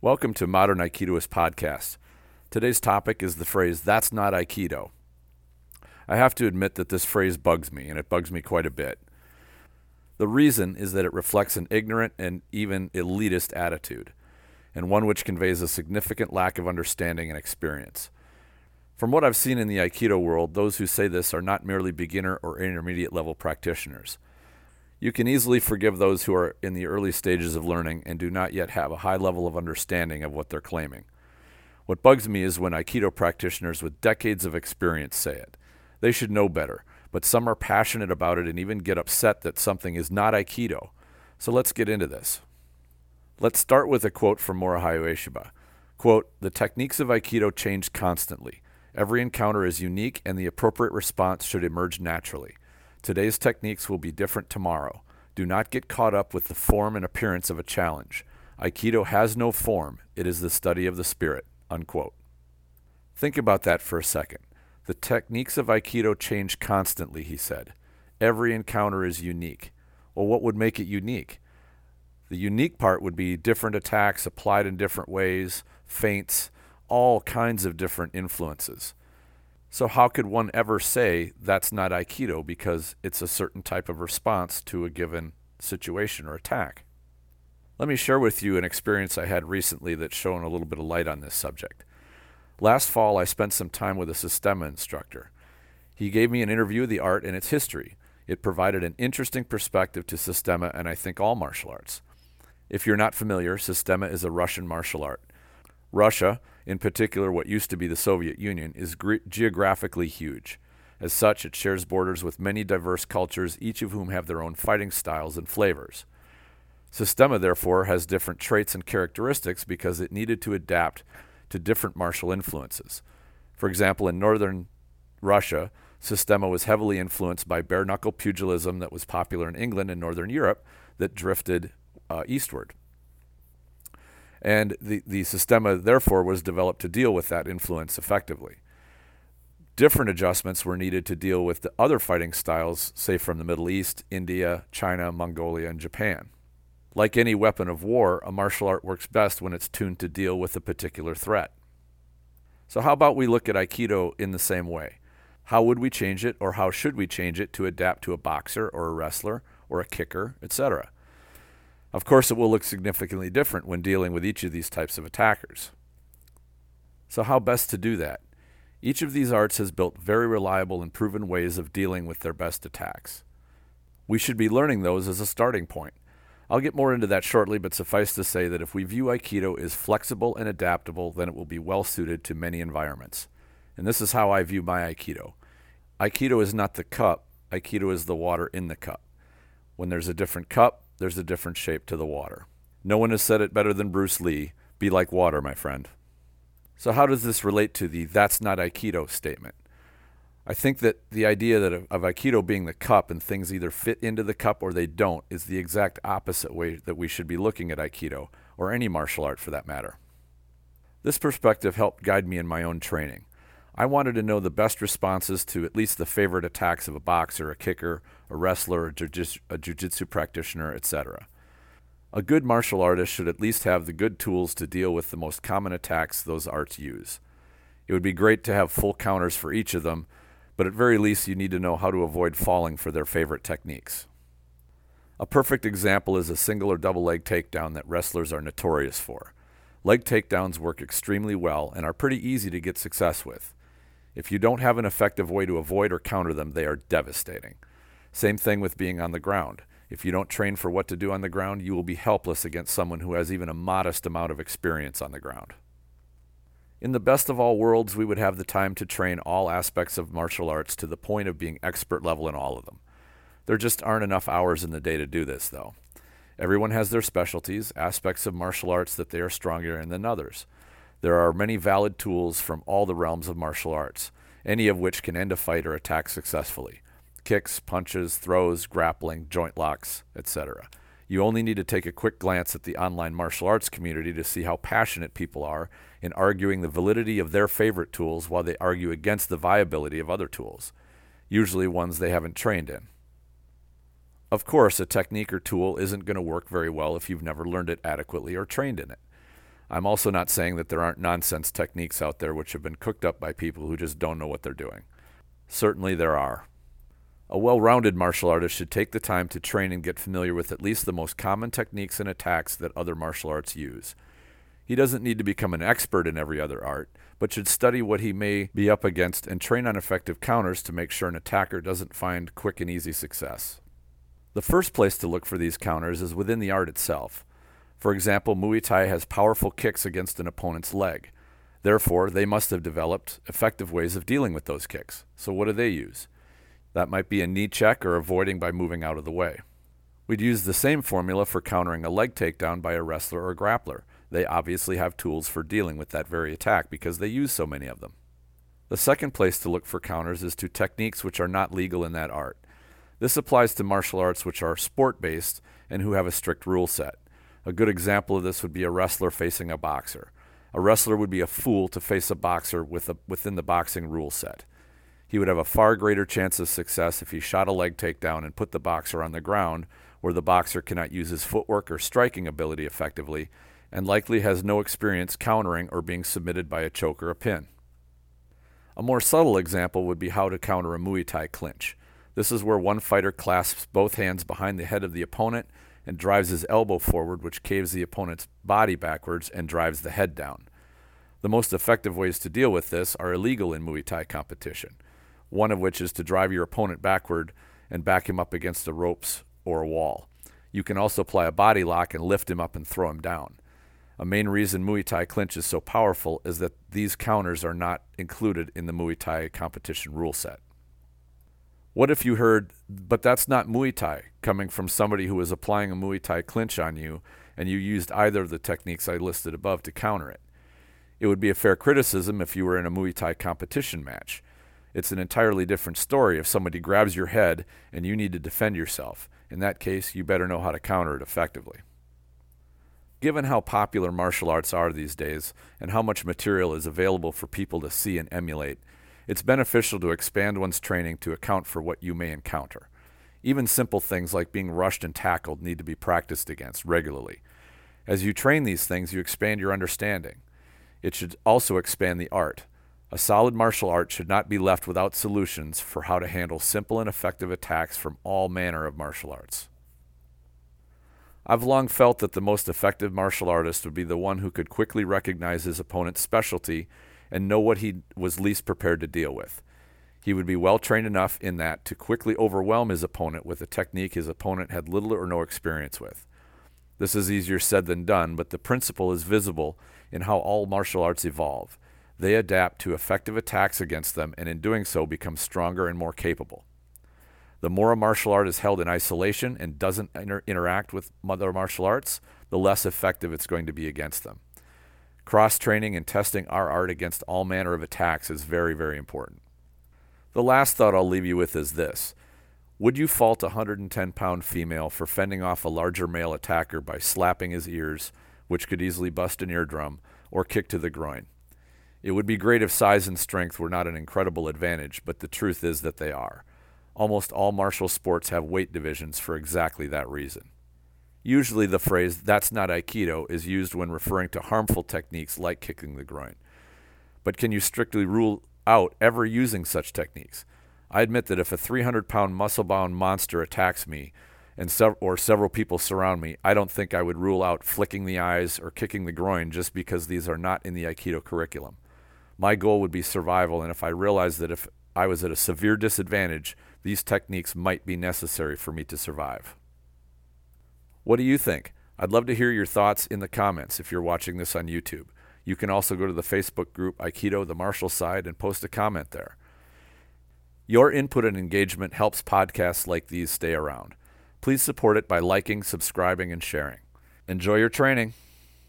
Welcome to Modern Aikidoist Podcast. Today's topic is the phrase, that's not Aikido. I have to admit that this phrase bugs me, and it bugs me quite a bit. The reason is that it reflects an ignorant and even elitist attitude, and one which conveys a significant lack of understanding and experience. From what I've seen in the Aikido world, those who say this are not merely beginner or intermediate level practitioners. You can easily forgive those who are in the early stages of learning and do not yet have a high level of understanding of what they're claiming. What bugs me is when Aikido practitioners with decades of experience say it. They should know better, but some are passionate about it and even get upset that something is not Aikido. So let's get into this. Let's start with a quote from Morihei Ueshiba. Quote, The techniques of Aikido change constantly. Every encounter is unique and the appropriate response should emerge naturally. Today's techniques will be different tomorrow. Do not get caught up with the form and appearance of a challenge. Aikido has no form, it is the study of the spirit. Unquote. Think about that for a second. The techniques of Aikido change constantly, he said. Every encounter is unique. Well, what would make it unique? The unique part would be different attacks applied in different ways, feints, all kinds of different influences. So, how could one ever say that's not Aikido because it's a certain type of response to a given situation or attack? Let me share with you an experience I had recently that's shown a little bit of light on this subject. Last fall, I spent some time with a Systema instructor. He gave me an interview of the art and its history. It provided an interesting perspective to Systema and I think all martial arts. If you're not familiar, Systema is a Russian martial art. Russia, in particular what used to be the Soviet Union, is ge- geographically huge. As such, it shares borders with many diverse cultures, each of whom have their own fighting styles and flavors. Systema, therefore, has different traits and characteristics because it needed to adapt to different martial influences. For example, in northern Russia, Systema was heavily influenced by bare knuckle pugilism that was popular in England and northern Europe that drifted uh, eastward. And the, the Systema, therefore, was developed to deal with that influence effectively. Different adjustments were needed to deal with the other fighting styles, say from the Middle East, India, China, Mongolia, and Japan. Like any weapon of war, a martial art works best when it's tuned to deal with a particular threat. So, how about we look at Aikido in the same way? How would we change it, or how should we change it to adapt to a boxer, or a wrestler, or a kicker, etc.? Of course, it will look significantly different when dealing with each of these types of attackers. So, how best to do that? Each of these arts has built very reliable and proven ways of dealing with their best attacks. We should be learning those as a starting point. I'll get more into that shortly, but suffice to say that if we view Aikido as flexible and adaptable, then it will be well suited to many environments. And this is how I view my Aikido. Aikido is not the cup, Aikido is the water in the cup. When there's a different cup, there's a different shape to the water. No one has said it better than Bruce Lee be like water, my friend. So, how does this relate to the that's not Aikido statement? I think that the idea that of, of, Aikido being the cup and things either fit into the cup or they don't is the exact opposite way that we should be looking at Aikido, or any martial art for that matter. This perspective helped guide me in my own training. I wanted to know the best responses to at least the favorite attacks of a boxer, a kicker, a wrestler, a jiu-jitsu practitioner, etc. A good martial artist should at least have the good tools to deal with the most common attacks those arts use. It would be great to have full counters for each of them, but at very least you need to know how to avoid falling for their favorite techniques. A perfect example is a single or double leg takedown that wrestlers are notorious for. Leg takedowns work extremely well and are pretty easy to get success with. If you don't have an effective way to avoid or counter them, they are devastating. Same thing with being on the ground. If you don't train for what to do on the ground, you will be helpless against someone who has even a modest amount of experience on the ground. In the best of all worlds, we would have the time to train all aspects of martial arts to the point of being expert level in all of them. There just aren't enough hours in the day to do this, though. Everyone has their specialties, aspects of martial arts that they are stronger in than others. There are many valid tools from all the realms of martial arts, any of which can end a fight or attack successfully kicks, punches, throws, grappling, joint locks, etc. You only need to take a quick glance at the online martial arts community to see how passionate people are in arguing the validity of their favorite tools while they argue against the viability of other tools, usually ones they haven't trained in. Of course, a technique or tool isn't going to work very well if you've never learned it adequately or trained in it. I'm also not saying that there aren't nonsense techniques out there which have been cooked up by people who just don't know what they're doing. Certainly there are. A well rounded martial artist should take the time to train and get familiar with at least the most common techniques and attacks that other martial arts use. He doesn't need to become an expert in every other art, but should study what he may be up against and train on effective counters to make sure an attacker doesn't find quick and easy success. The first place to look for these counters is within the art itself. For example, Muay Thai has powerful kicks against an opponent's leg. Therefore, they must have developed effective ways of dealing with those kicks. So, what do they use? That might be a knee check or avoiding by moving out of the way. We'd use the same formula for countering a leg takedown by a wrestler or grappler. They obviously have tools for dealing with that very attack because they use so many of them. The second place to look for counters is to techniques which are not legal in that art. This applies to martial arts which are sport based and who have a strict rule set. A good example of this would be a wrestler facing a boxer. A wrestler would be a fool to face a boxer with a, within the boxing rule set. He would have a far greater chance of success if he shot a leg takedown and put the boxer on the ground, where the boxer cannot use his footwork or striking ability effectively, and likely has no experience countering or being submitted by a choke or a pin. A more subtle example would be how to counter a Muay Thai clinch. This is where one fighter clasps both hands behind the head of the opponent and drives his elbow forward, which caves the opponent's body backwards and drives the head down. The most effective ways to deal with this are illegal in Muay Thai competition, one of which is to drive your opponent backward and back him up against the ropes or a wall. You can also apply a body lock and lift him up and throw him down. A main reason Muay Thai clinch is so powerful is that these counters are not included in the Muay Thai competition rule set. What if you heard, but that's not Muay Thai, coming from somebody who was applying a Muay Thai clinch on you and you used either of the techniques I listed above to counter it? It would be a fair criticism if you were in a Muay Thai competition match. It's an entirely different story if somebody grabs your head and you need to defend yourself. In that case, you better know how to counter it effectively. Given how popular martial arts are these days and how much material is available for people to see and emulate, it's beneficial to expand one's training to account for what you may encounter. Even simple things like being rushed and tackled need to be practiced against regularly. As you train these things, you expand your understanding. It should also expand the art. A solid martial art should not be left without solutions for how to handle simple and effective attacks from all manner of martial arts. I've long felt that the most effective martial artist would be the one who could quickly recognize his opponent's specialty and know what he was least prepared to deal with. He would be well trained enough in that to quickly overwhelm his opponent with a technique his opponent had little or no experience with. This is easier said than done, but the principle is visible in how all martial arts evolve. They adapt to effective attacks against them, and in doing so, become stronger and more capable. The more a martial art is held in isolation and doesn't inter- interact with other martial arts, the less effective it's going to be against them. Cross training and testing our art against all manner of attacks is very, very important. The last thought I'll leave you with is this Would you fault a 110 pound female for fending off a larger male attacker by slapping his ears, which could easily bust an eardrum, or kick to the groin? It would be great if size and strength were not an incredible advantage, but the truth is that they are. Almost all martial sports have weight divisions for exactly that reason. Usually, the phrase, that's not Aikido, is used when referring to harmful techniques like kicking the groin. But can you strictly rule out ever using such techniques? I admit that if a 300 pound muscle bound monster attacks me, and sev- or several people surround me, I don't think I would rule out flicking the eyes or kicking the groin just because these are not in the Aikido curriculum. My goal would be survival, and if I realized that if I was at a severe disadvantage, these techniques might be necessary for me to survive. What do you think? I'd love to hear your thoughts in the comments if you're watching this on YouTube. You can also go to the Facebook group Aikido the Martial Side and post a comment there. Your input and engagement helps podcasts like these stay around. Please support it by liking, subscribing, and sharing. Enjoy your training.